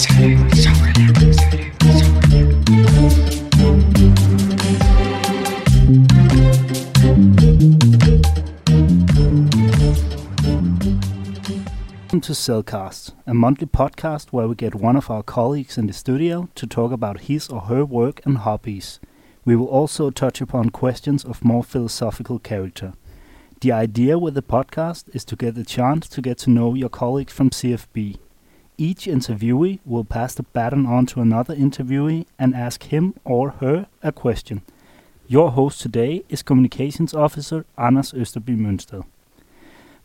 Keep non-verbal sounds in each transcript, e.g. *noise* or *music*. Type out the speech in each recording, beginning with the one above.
Welcome to Cellcast, a monthly podcast where we get one of our colleagues in the studio to talk about his or her work and hobbies. We will also touch upon questions of more philosophical character. The idea with the podcast is to get the chance to get to know your colleagues from CFB. Each interviewee will pass the baton on to another interviewee and ask him or her a question. Your host today is Communications Officer Anders Østerby Mønsted.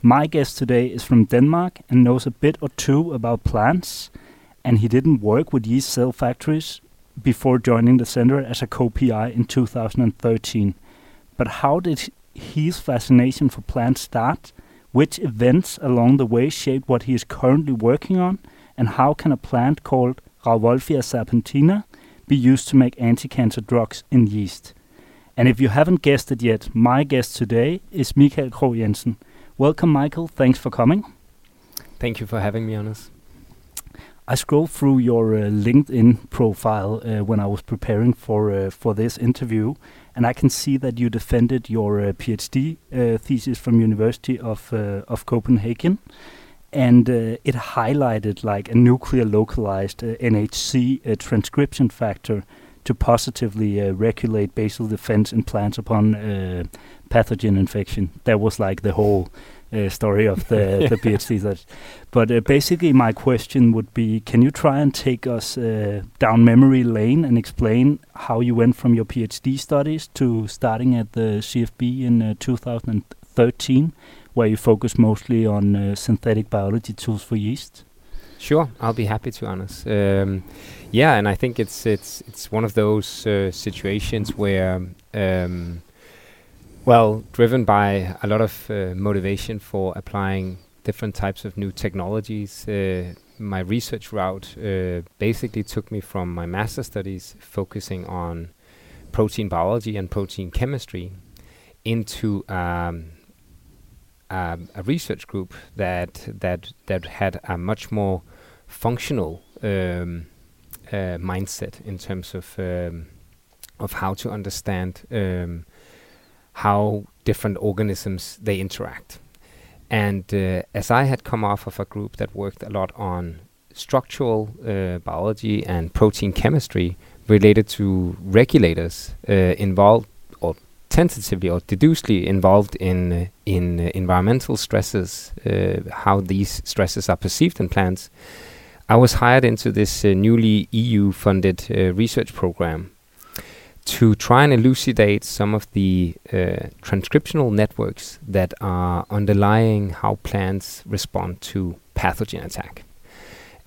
My guest today is from Denmark and knows a bit or two about plants, and he didn't work with yeast cell factories before joining the center as a co-PI in 2013. But how did his fascination for plants start? Which events along the way shaped what he is currently working on? And how can a plant called Rauwolfia serpentina be used to make anti-cancer drugs in yeast? And if you haven't guessed it yet, my guest today is Michael Krogh Jensen. Welcome, Michael. Thanks for coming. Thank you for having me, Anders. I scrolled through your uh, LinkedIn profile uh, when I was preparing for uh, for this interview, and I can see that you defended your uh, PhD uh, thesis from University of uh, of Copenhagen, and uh, it highlighted like a nuclear localized uh, NHC uh, transcription factor to positively uh, regulate basal defense in plants upon uh, pathogen infection. That was like the whole story of the, *laughs* yeah. the PhD. That. But basically, my question would be can you try and take us down memory lane and explain how you went from your PhD studies to starting at the CFB in 2003? 13, where you focus mostly on uh, synthetic biology tools for yeast. Sure, I'll be happy to, Anas. Um, yeah, and I think it's it's it's one of those uh, situations where, um, well, driven by a lot of uh, motivation for applying different types of new technologies. Uh, my research route uh, basically took me from my master studies focusing on protein biology and protein chemistry into um, um, a research group that that that had a much more functional um, uh, mindset in terms of um, of how to understand um, how different organisms they interact. And uh, as I had come off of a group that worked a lot on structural uh, biology and protein chemistry related to regulators uh, involved tentatively or deducedly involved in uh, in uh, environmental stresses, uh, how these stresses are perceived in plants, I was hired into this newly EU-funded research program to try and elucidate some of the uh, transcriptional networks that are underlying how plants respond to pathogen attack.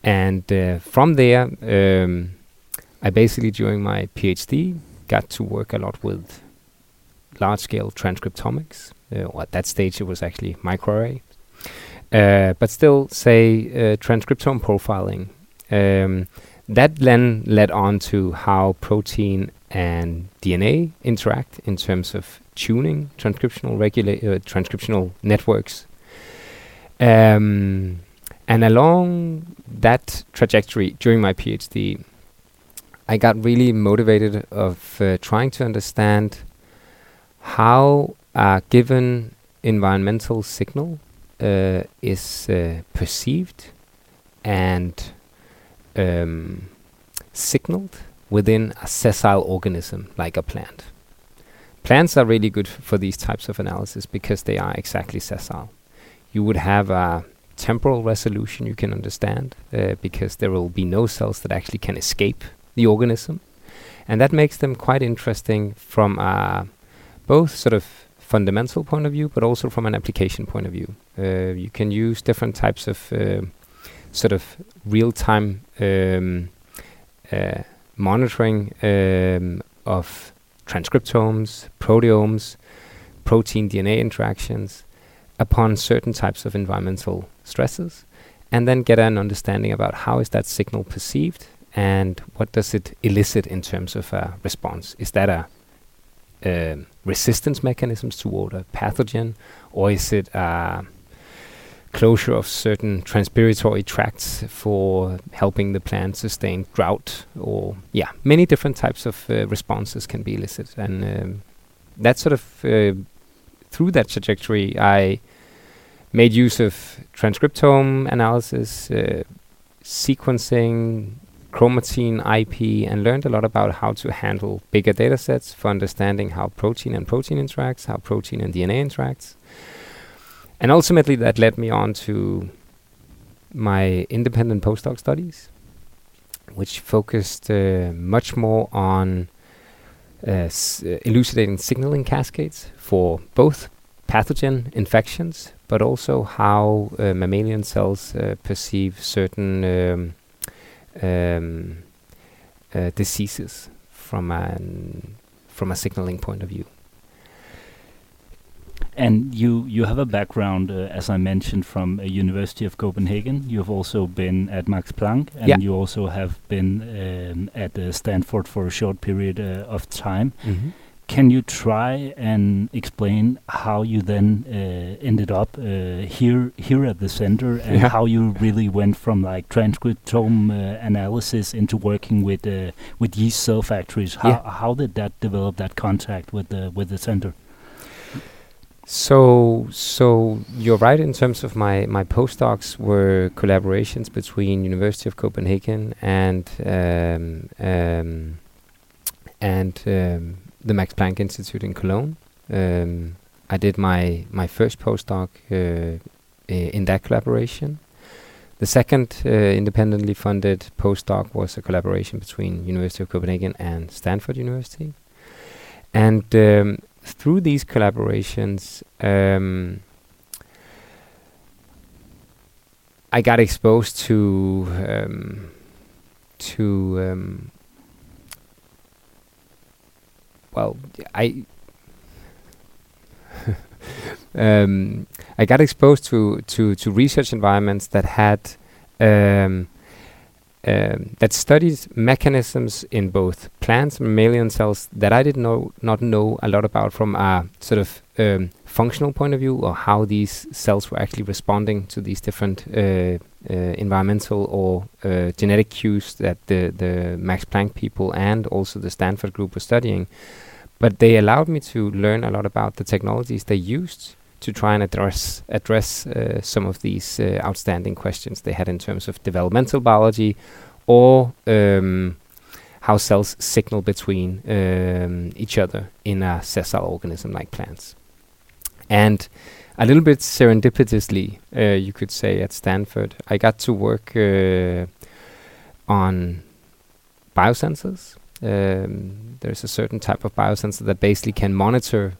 And uh, from there, um, I basically, during my PhD, got to work a lot with large scale transcriptomics. Uh, at that stage, it was actually microarray. Uh, but still, say, uh, transcriptome profiling. Um, that then led on to how protein and DNA interact in terms of tuning transcriptional regula- uh, transcriptional networks. Um, and along that trajectory during my PhD, I got really motivated of uh, trying to understand how a given environmental signal uh, is uh, perceived and um, signaled within a sessile organism like a plant. Plants are really good for these types of analysis because they are exactly sessile. You would have a temporal resolution you can understand uh, because there will be no cells that actually can escape the organism. And that makes them quite interesting from a both sort of fundamental point of view, but also from an application point of view. Uh, you can use different types of uh, sort of real-time um, uh, monitoring um, of transcriptomes, proteomes, protein DNA interactions upon certain types of environmental stresses, and then get an understanding about how is that signal perceived and what does it elicit in terms of a response. Is that a um, resistance mechanisms toward a pathogen, or is it a closure of certain transpiratory tracts for helping the plant sustain drought or yeah many different types of uh, responses can be elicited. And um, that sort of uh, through that trajectory I made use of transcriptome analysis uh, sequencing chromatin IP and learned a lot about how to handle bigger data sets for understanding how protein and protein interacts how protein and DNA interacts. And ultimately, that led me on to my independent postdoc studies, which focused uh, much more on uh, s- uh, elucidating signaling cascades for both pathogen infections, but also how uh, mammalian cells uh, perceive certain um, um, uh, diseases from an from a signaling point of view. And you you have a background, uh, as I mentioned, from a University of Copenhagen. You've also been at Max Planck, and Yeah. you also have been um, at uh, Stanford for a short period uh, of time. Can you try and explain how you then uh, ended up uh, here here at the center, and Yeah. how you really went from like transcriptome uh, analysis into working with uh, with yeast cell factories? How Yeah. how did that develop that contact with the with the center? So, so you're right in terms of my my postdocs were collaborations between University of Copenhagen and um, um, and um, the Max Planck Institute in Cologne. Um, I did my my first postdoc uh, in that collaboration. The second uh, independently funded postdoc was a collaboration between University of Copenhagen and Stanford University, and um, through these collaborations, um, I got exposed to um, to um, well, I *laughs* um, I got exposed to to to research environments that had um, um, that studied mechanisms in both plants and mammalian cells that I did know not know a lot about from a sort of um, functional point of view, or how these cells were actually responding to these different uh, environmental or uh, genetic cues that the the Max Planck people and also the Stanford group were studying. But they allowed me to learn a lot about the technologies they used to try and address address uh, some of these uh, outstanding questions they had in terms of developmental biology or um, how cells signal between um, each other in a sessile organism like plants. And a little bit serendipitously, uh, you could say, at Stanford, I got to work uh, on biosensors. Um, there's a certain type of biosensor that basically can monitor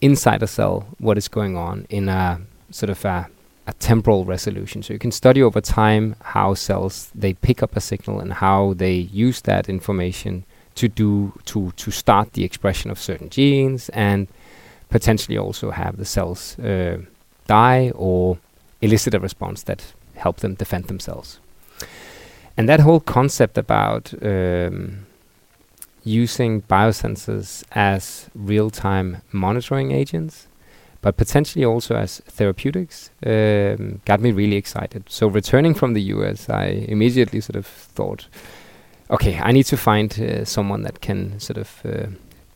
inside a cell what is going on in a sort of a, a temporal resolution. So you can study over time how cells they pick up a signal and how they use that information to do to to start the expression of certain genes and potentially also have the cells uh, die or elicit a response that help them defend themselves. And that whole concept about um, using biosensors as real-time monitoring agents, but potentially also as therapeutics, um, got me really excited. So returning from the US, I immediately sort of thought, okay, I need to find uh, someone that can sort of uh,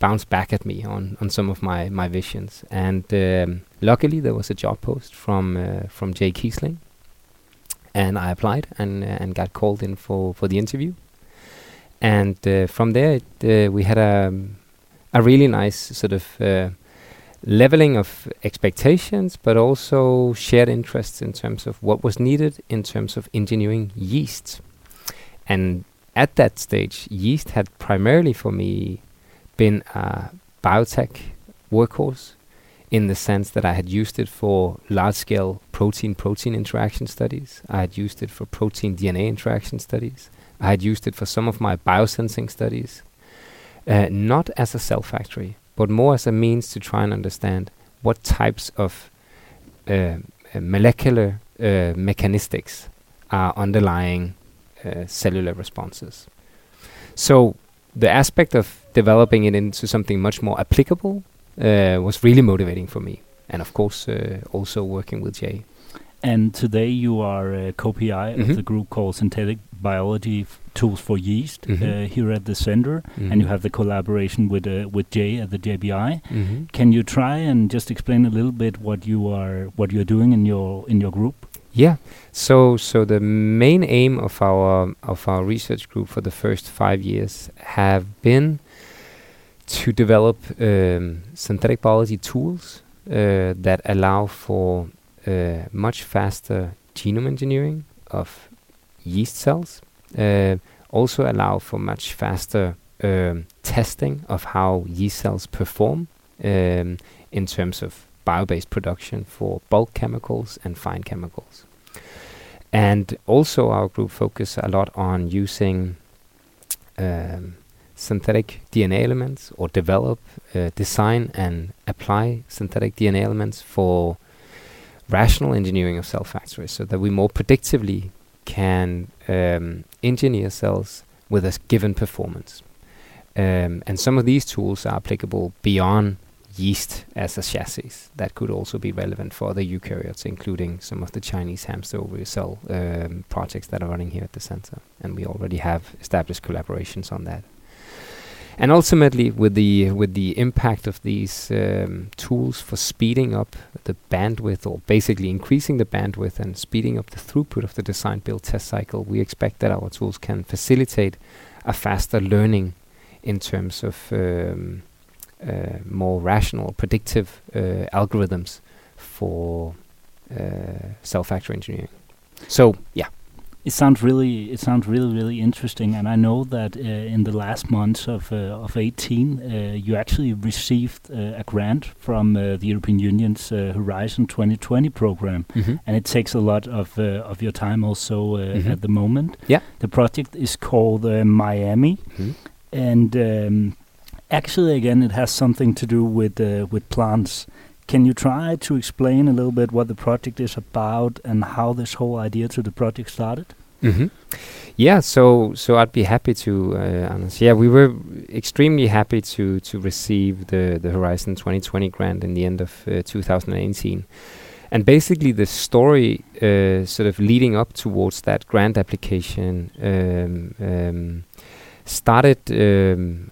bounce back at me on, on some of my, my visions. And um, luckily, there was a job post from uh, from Jay Kiesling, and I applied and uh, and got called in for, for the interview. And uh, from there, it, uh, we had a a really nice sort of uh, leveling of expectations, but also shared interests in terms of what was needed in terms of engineering yeast. And at that stage, yeast had primarily for me been a biotech workhorse in the sense that I had used it for large scale protein protein interaction studies. I had used it for protein DNA interaction studies. I had used it for some of my biosensing studies. Uh, not as a cell factory, but more as a means to try and understand what types of uh, uh, molecular uh, mechanistics are underlying uh, cellular responses. So the aspect of developing it into something much more applicable uh, was really motivating for me, and of course uh, also working with Jay. And today you are a co-PI Mhm. of the group called Synthetic Biology Tools for Yeast Mhm. uh, here at the center, and you have the collaboration with uh, with Jay at the JBI. Mhm. Can you try and just explain a little bit what you are what you're doing in your in your group? Yeah. So so the main aim of our of our research group for the first five years have been to develop um, synthetic biology tools uh, that allow for uh, much faster genome engineering of yeast cells. Uh, also allow for much faster um, testing of how yeast cells perform um, in terms of bio-based production for bulk chemicals and fine chemicals. And also our group focus a lot on using um, synthetic DNA elements or develop, uh, design and apply synthetic DNA elements for rational engineering of cell factories so that we more predictively can um, engineer cells with a given performance. Um, and some of these tools are applicable beyond yeast as a chassis. That could also be relevant for other eukaryotes, including some of the Chinese hamster ovary cell um, projects that are running here at the center. And we already have established collaborations on that. And ultimately, with the with the impact of these um, tools for speeding up the bandwidth, or basically increasing the bandwidth and speeding up the throughput of the design build test cycle, we expect that our tools can facilitate a faster learning in terms of um, uh, more rational, predictive uh, algorithms for uh, cell factory engineering. So, yeah. It sounds really, it sounds really, really interesting, and I know that uh, in the last months of uh, of 18, uh, you actually received uh, a grant from uh, the European Union's uh, Horizon 2020 program, Mm-hmm. and it takes a lot of uh, of your time also uh, Mhm. at the moment. Yeah. the project is called uh, Miami, and um, actually, again, it has something to do with uh, with plants. Can you try to explain a little bit what the project is about and how this whole idea to the project started? Mm-hmm. Yeah, so so I'd be happy to, uh, Yeah, we were extremely happy to to receive the the Horizon 2020 grant in the end of uh, 2018, and basically the story uh, sort of leading up towards that grant application um, um, started um,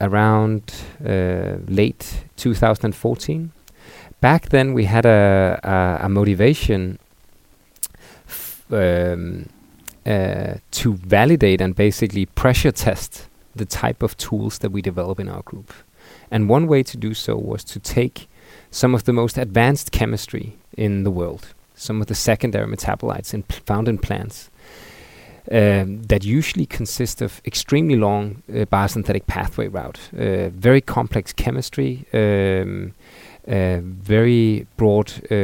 around uh, late 2014. Back then, we had a a, a motivation. F- um, uh, to validate and basically pressure test the type of tools that we develop in our group. And one way to do so was to take some of the most advanced chemistry in the world, some of the secondary metabolites in pl- found in plants, um, that usually consist of extremely long uh, biosynthetic pathway route, uh, very complex chemistry, um, uh, very broad uh,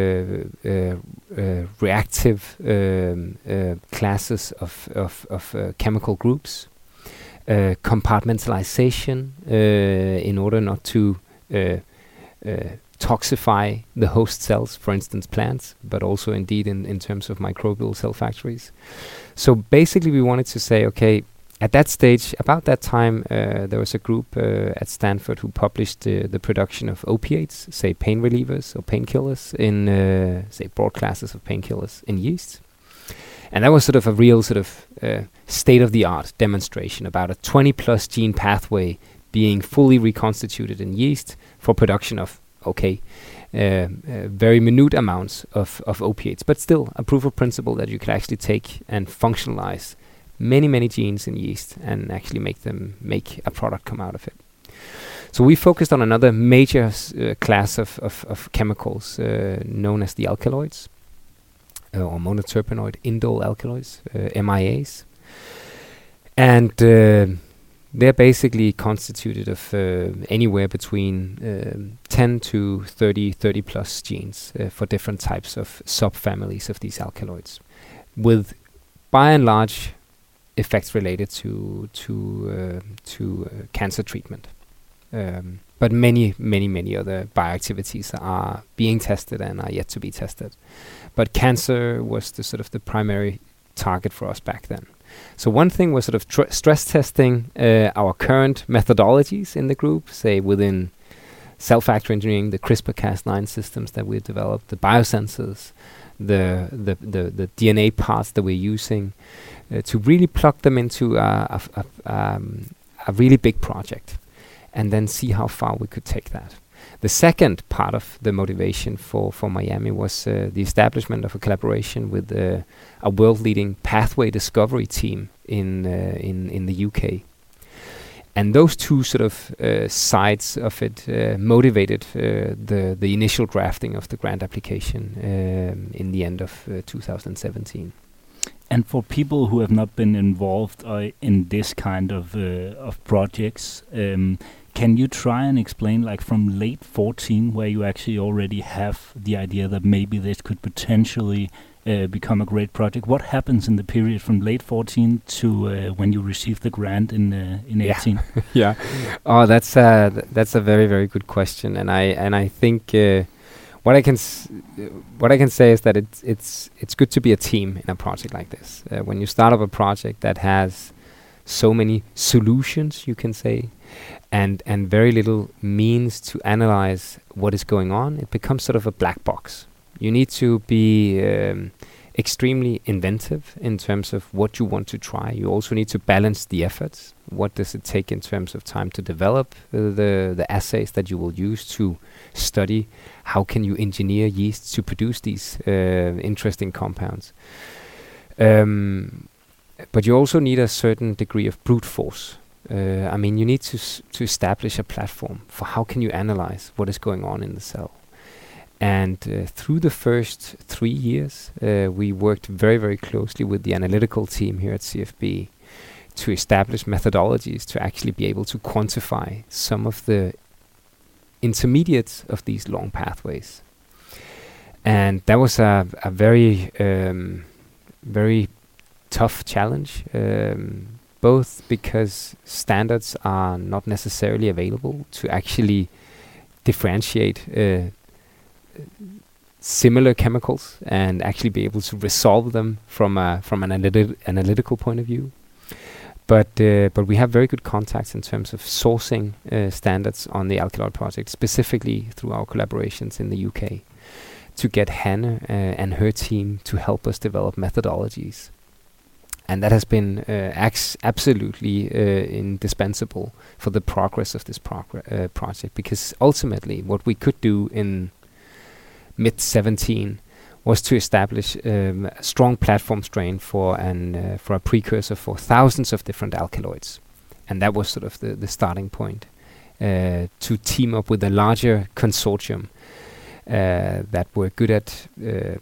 uh, uh, reactive um, classes of, of, of chemical groups, compartmentalization in order not to toxify the host cells, for instance, plants, but also indeed in, in terms of microbial cell factories. So basically, we wanted to say, okay, at that stage, about that time, uh, there was a group uh, at Stanford who published uh, the production of opiates, say pain relievers or painkillers, in uh, say broad classes of painkillers in yeast. And that was sort of a real sort of uh, state of the art demonstration about a 20 plus gene pathway being fully reconstituted in yeast for production of, okay, uh, very minute amounts of, of opiates, but still a proof of principle that you could actually take and functionalize many many genes in yeast and actually make them make a product come out of it. So we focused on another major s- uh, class of, of, of chemicals uh, known as the alkaloids uh, or monoterpenoid indole alkaloids, uh, MIAs, and uh, they're basically constituted of uh, anywhere between um 10 to 30, 30 plus genes for different types of subfamilies of these alkaloids, with by and large effects related to to uh, to uh, cancer treatment. Um, but many, many, many other bioactivities are being tested and are yet to be tested. But cancer was the sort of the primary target for us back then. So one thing was sort of tr- stress testing uh, our current methodologies in the group, say within cell factor engineering, the CRISPR-Cas9 systems that we developed, the biosensors, the the the, the DNA parts that we're using, uh, to really plug them into a, a, a, um, a really big project, and then see how far we could take that. The second part of the motivation for, for Miami was uh, the establishment of a collaboration with uh, a world-leading pathway discovery team in uh, in in the UK. And those two sort of uh, sides of it uh, motivated uh, the the initial drafting of the grant application um, in the end of 2017. And for people who have not been involved uh, in this kind of uh, of projects, um, can you try and explain, like from late 14, where you actually already have the idea that maybe this could potentially uh, become a great project? What happens in the period from late 14 to uh, when you receive the grant in uh, in 18? *laughs* yeah. Oh, that's a th that's a very very good question, and I and I think uh, what I can what I can say is that it's it's it's good to be a team in a project like this. Uh, when you start up a project that has so many solutions, you can say, and and very little means to analyze what is going on, it becomes sort of a black box. You need to be um, extremely inventive in terms of what you want to try. You also need to balance the efforts. What does it take in terms of time to develop uh, the the assays that you will use to study how can you engineer yeast to produce these uh, interesting compounds. Um, but you also need a certain degree of brute force. Uh, I mean, you need to to establish a platform for how can you analyze what is going on in the cell. And uh, through the first three years, uh, we worked very, very closely with the analytical team here at CFB to establish methodologies to actually be able to quantify some of the intermediates of these long pathways. And that was a, a very, um, very tough challenge, um, both because standards are not necessarily available to actually differentiate uh, similar chemicals and actually be able to resolve them from a, from an analyti analytical point of view. But uh, but we have very good contacts in terms of sourcing uh, standards on the alkaloid project, specifically through our collaborations in the UK, to get Hannah uh, and her team to help us develop methodologies. And that has been uh, absolutely uh, indispensable for the progress of this uh, project, because ultimately, what we could do in mid 17 was to establish um, a strong platform strain for an uh, for a precursor for thousands of different alkaloids, and that was sort of the the starting point uh, to team up with a larger consortium uh, that were good at uh,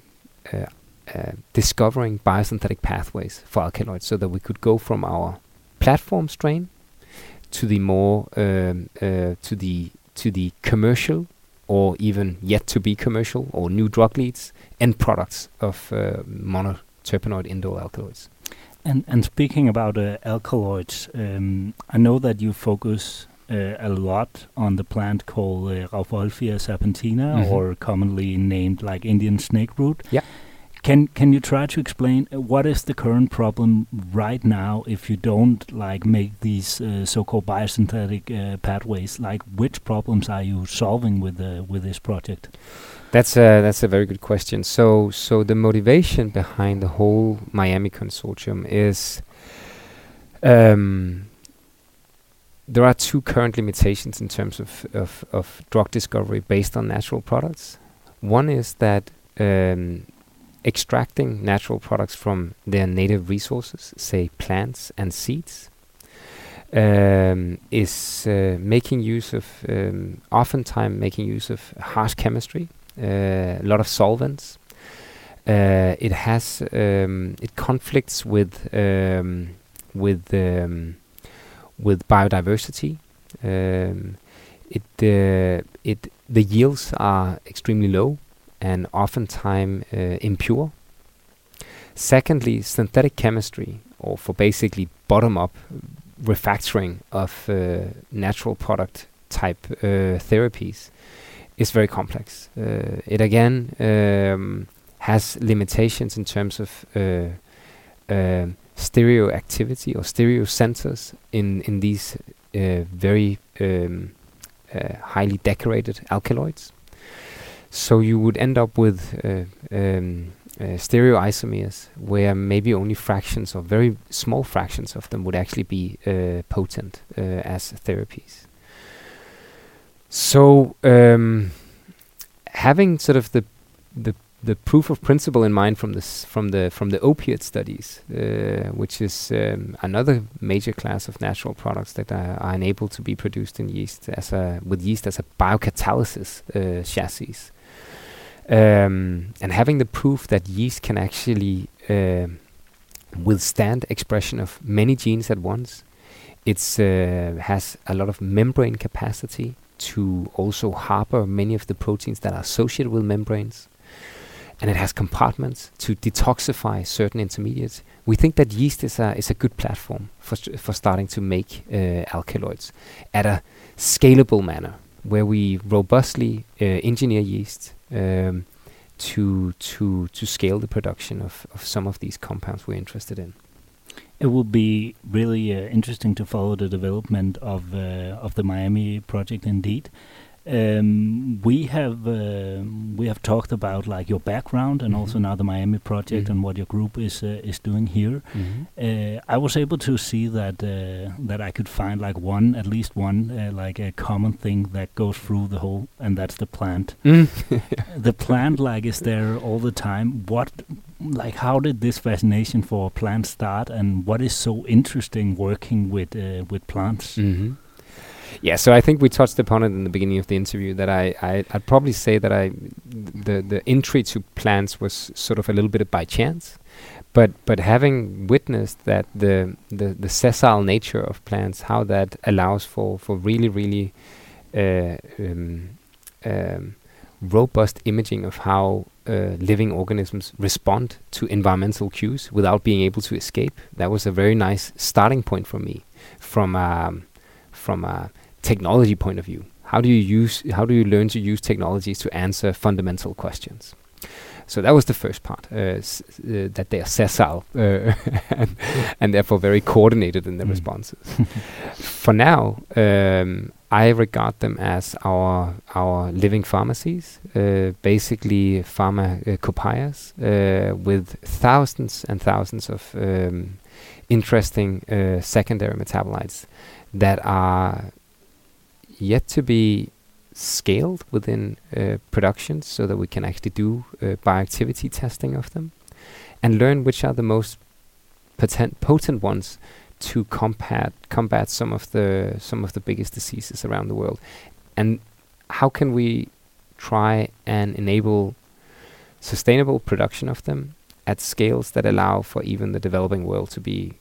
uh, uh, discovering biosynthetic pathways for alkaloids, so that we could go from our platform strain to the more um, to the to the commercial or even yet to be commercial or new drug leads and products of uh, monoterpenoid indole alkaloids. And and speaking about uh, alkaloids, um, I know that you focus uh, a lot on the plant called uh, Rauvolfia serpentina, mm -hmm. or commonly named like Indian snake root. Yeah. Can can you try to explain uh, what is the current problem right now if you don't like make these uh, so-called biosynthetic uh, pathways? Like which problems are you solving with the with this project? That's a that's a very good question. So so the motivation behind the whole Miami consortium is um, there are two current limitations in terms of, of, of drug discovery based on natural products. One is that um, extracting natural products from their native resources, say plants and seeds, um, is uh, making use of, um, oftentimes making use of harsh chemistry, uh, a lot of solvents. Uh, it has um, it conflicts with um, with um, with biodiversity. Um, it uh, it the yields are extremely low and oftentimes uh, impure. Secondly, synthetic chemistry, or for basically bottom-up refactoring of uh, natural product type uh, therapies, is very complex. Uh, it again um, has limitations in terms of uh, um, stereoactivity or stereo sensors in in these uh, very um, highly decorated alkaloids. So you would end up with uh, um, uh, stereoisomers, where maybe only fractions or very small fractions of them would actually be uh, potent uh, as therapies. So um, having sort of the the the proof of principle in mind from this from the from the opiate studies, uh, which is um, another major class of natural products that are, are enabled to be produced in yeast as a with yeast as a biocatalysis uh, chassis, um, and having the proof that yeast can actually uh, withstand expression of many genes at once. It uh, has a lot of membrane capacity to also harbor many of the proteins that are associated with membranes. And it has compartments to detoxify certain intermediates. We think that yeast is a, is a good platform for, st- for starting to make uh, alkaloids at a scalable manner where we robustly uh, engineer yeast um, to, to, to scale the production of, of some of these compounds we're interested in. It will be really uh, interesting to follow the development of uh, of the Miami project. Indeed, um, we have uh, we have talked about like your background and Mhm. also now the Miami project Mhm. and what your group is uh, is doing here. Uh, I was able to see that uh, that I could find like one, at least one, uh, like a common thing that goes through the whole, and that's the plant. *laughs* Mm. the plant like is there all the time. What, like, how did this fascination for plants start, and what is so interesting working with uh, with plants? Yeah, so I think we touched upon it in the beginning of the interview that I, I I'd probably say that I the the entry to plants was sort of a little bit by chance, but but having witnessed that the the the sessile nature of plants, how that allows for for really really uh, um, um, robust imaging of how uh, living organisms respond to environmental cues without being able to escape. That was a very nice starting point for me from um, from a technology point of view. How do you use how do you learn to use technologies to answer fundamental questions? So that was the first part, uh, s- uh, that they are sessile uh, *laughs* and, and therefore very coordinated in their Mm. responses. For now, um, I regard them as our our living pharmacies, uh, basically pharmacopoeias uh, with thousands and thousands of um, interesting uh, secondary metabolites that are yet to be scaled within uh, production so that we can actually do uh, bioactivity testing of them and learn which are the most potent, potent ones to combat combat some of the some of the biggest diseases around the world. And how can we try and enable sustainable production of them at scales that allow for even the developing world to be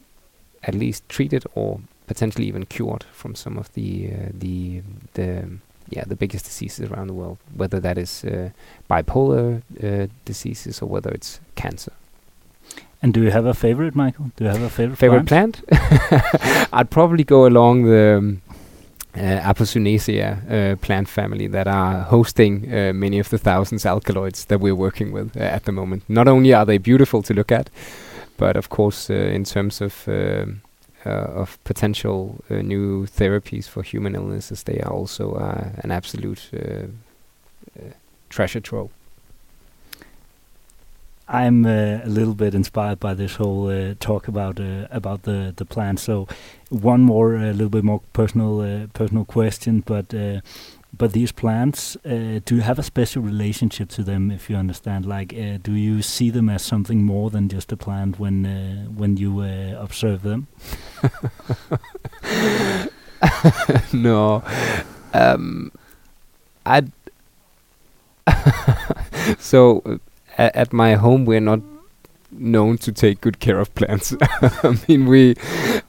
at least treated or potentially even cured from some of the uh, the the yeah the biggest diseases around the world, whether that is uh, bipolar uh, diseases or whether it's cancer. And do you have a favorite, Michael? Do you have a favorite? Favorite plant? plant? *laughs* I'd probably go along the um, uh, Apocynaceae uh, plant family that are hosting uh, many of the thousands alkaloids that we're working with uh, at the moment. Not only are they beautiful to look at, but of course, uh, in terms of um of potential uh, new therapies for human illnesses, they are also uh, an absolute uh, uh, treasure trove. I'm uh, a little bit inspired by this whole uh, talk about uh, about the the plant. So, one more, a little bit more personal uh, personal question, but uh, but these plants, uh, do you have a special relationship to them? If you understand, like, uh, do you see them as something more than just a plant when uh, when you uh, observe them? *laughs* no, um, I. *laughs* so at my home, we're not known to take good care of plants. *laughs* I mean, we,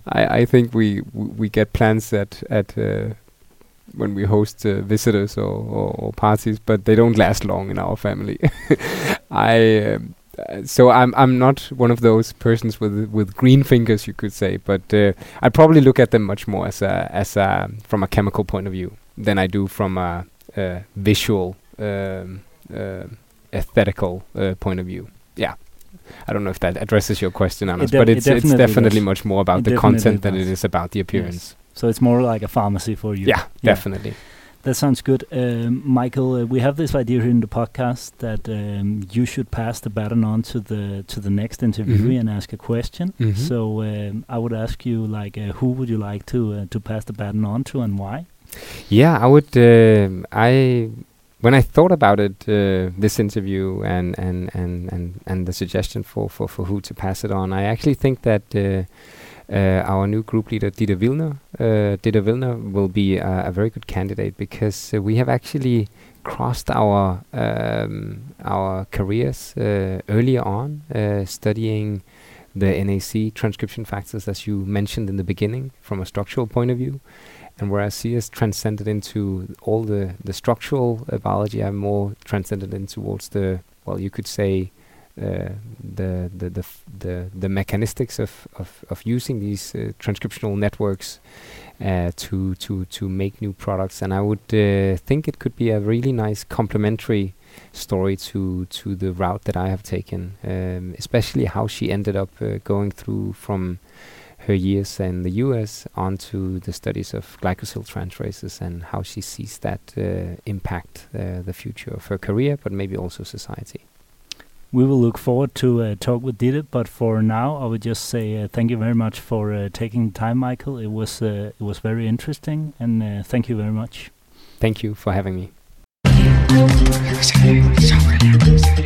I, I think we we get plants at at uh, when we host uh, visitors or, or, or parties, but they don't last long in our family. *laughs* I. Um, uh, so I'm I'm not one of those persons with with green fingers, you could say, but uh, I probably look at them much more as a as a from a chemical point of view than I do from a, a visual, um, uh, aesthetical uh, point of view. Yeah, I don't know if that addresses your question, Anders, de- but it it's it's definitely definitely does. much more about It the definitely content than it is about the appearance. So it's more like a pharmacy for you. Yeah, definitely. That sounds good. Um, Michael, uh, we have this idea here in the podcast that um, you should pass the baton on to the to the next interviewee Mhm. and ask a question. Mhm. So um, I would ask you, like, uh, who would you like to uh, to pass the baton on to and why? Yeah, I would. Uh, I when I thought about it, uh, this interview and and and and and the suggestion for for for who to pass it on, I actually think that. Uh, our new group leader Dieter Wilner, uh, Dieter Wilner will be uh, a very good candidate because we have actually crossed our um, our careers earlier on, studying the NAC transcription factors as you mentioned in the beginning from a structural point of view, and whereas he has transcended into all the the structural uh, biology, I'm more transcended in towards the well, you could say the the the the the mechanistics of of, of using these uh, transcriptional networks uh, to to to make new products, and I would uh, think it could be a really nice complementary story to to the route that I have taken, um, especially how she ended up uh, going through from her years in the US onto the studies of glycosyl transferases and how she sees that uh, impact the future of her career, but maybe also society. We will look forward to uh, talk with Dieter, but for now, I would just say uh, thank you very much for uh, taking time, Michael. It was uh, it was very interesting, and uh, thank you very much. Thank you for having me. So